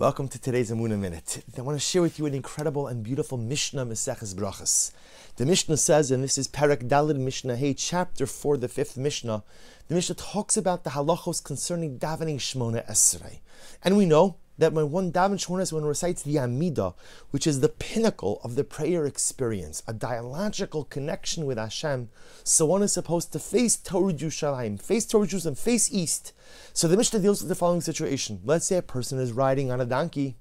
Welcome to today's Amuna Minute. I want to share with you an incredible and beautiful Mishnah Maseches Brachos. The Mishnah says, and this is Perek Daled Mishnah Hey, chapter 4, the fifth Mishnah. The Mishnah talks about the halachos concerning davening Shmona Esrei. And we know that when one davens Shmonas, one recites the Amida, which is the pinnacle of the prayer experience, a dialogical connection with Hashem, so one is supposed to face toward Yerushalayim, face toward Jerusalem, face east. So the Mishnah deals with the following situation. Let's say a person is riding on a donkey,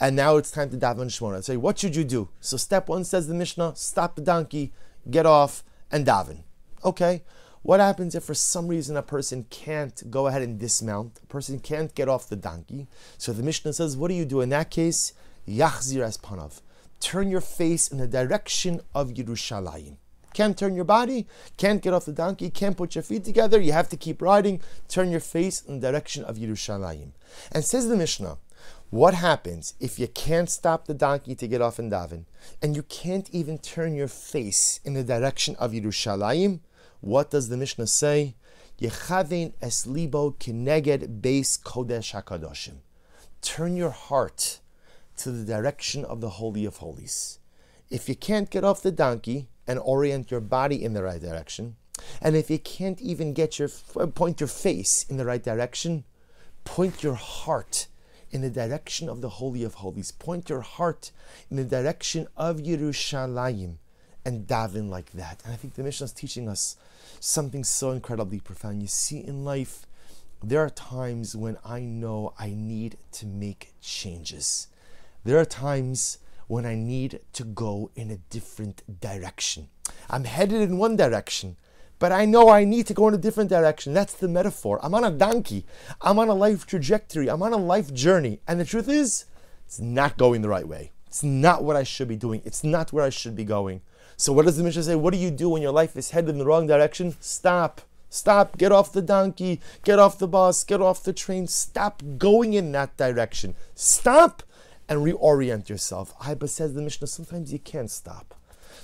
and now it's time to daven Shmona. Say, what should you do? So step one says the Mishnah, stop the donkey, get off, and daven. Okay. What happens if for some reason a person can't go ahead and dismount? A person can't get off the donkey. So the Mishnah says, what do you do in that case? Yachzir as panav. Turn your face in the direction of Yerushalayim. Can't turn your body, can't get off the donkey, can't put your feet together, you have to keep riding. Turn your face in the direction of Yerushalayim. And says the Mishnah, what happens if you can't stop the donkey to get off and daven, and you can't even turn your face in the direction of Yerushalayim? What does the Mishnah say? Yechavin eslibo kineged kodesh hakadoshim. Turn your heart to the direction of the Holy of Holies. If you can't get off the donkey and orient your body in the right direction, and if you can't even get your point your face in the right direction, point your heart in the direction of the Holy of Holies. Point your heart in the direction of Yerushalayim and daven like that. And I think the Mishnah is teaching us something so incredibly profound. You see, in life, there are times when I know I need to make changes. There are times when I need to go in a different direction. I'm headed in one direction, but I know I need to go in a different direction. That's the metaphor. I'm on a donkey. I'm on a life trajectory. I'm on a life journey. And the truth is, it's not going the right way. It's not what I should be doing. It's not where I should be going. So what does the Mishnah say? What do you do when your life is headed in the wrong direction? Stop. Stop. Get off the donkey. Get off the bus. Get off the train. Stop going in that direction. Stop and reorient yourself. Aiba says the Mishnah, sometimes you can't stop.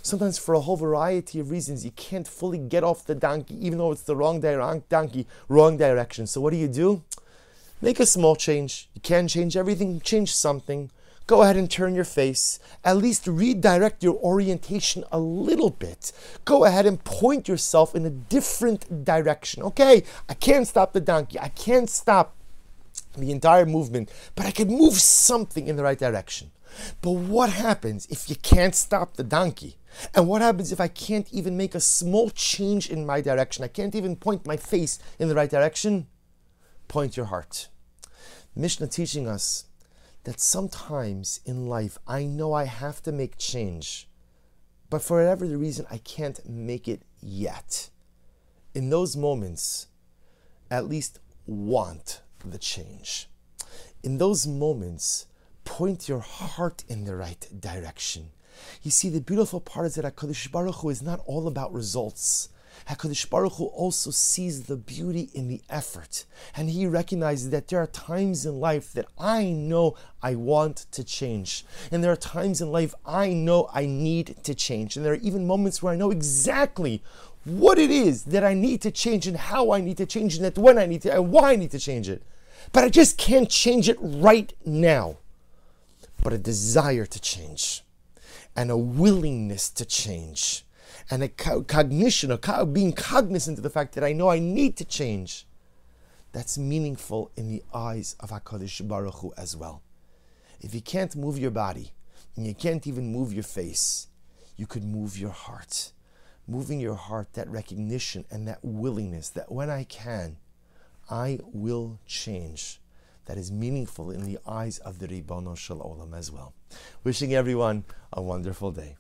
Sometimes for a whole variety of reasons, you can't fully get off the donkey, even though it's the wrong di- donkey, wrong direction. So what do you do? Make a small change. You can't change everything, change something go ahead and turn your face. At least redirect your orientation a little bit. Go ahead and point yourself in a different direction. Okay, I can't stop the donkey. I can't stop the entire movement, but I can move something in the right direction. But what happens if you can't stop the donkey? And what happens if I can't even make a small change in my direction? I can't even point my face in the right direction? Point your heart. Mishnah teaching us that sometimes in life I know I have to make change, but for whatever the reason, I can't make it yet. In those moments, at least want the change. In those moments, point your heart in the right direction. You see, the beautiful part is that HaKadosh Baruch Hu is not all about results. HaKadosh Baruch Hu also sees the beauty in the effort. And he recognizes that there are times in life that I know I want to change. And there are times in life I know I need to change. And there are even moments where I know exactly what it is that I need to change and how I need to change and when I need to and why I need to change it. But I just can't change it right now. But a desire to change and a willingness to change and a cognition, or being cognizant of the fact that I know I need to change, that's meaningful in the eyes of HaKadosh Baruch Hu as well. If you can't move your body, and you can't even move your face, you could move your heart. Moving your heart, that recognition and that willingness that when I can, I will change. That is meaningful in the eyes of the Ribbono Shel Olam as well. Wishing everyone a wonderful day.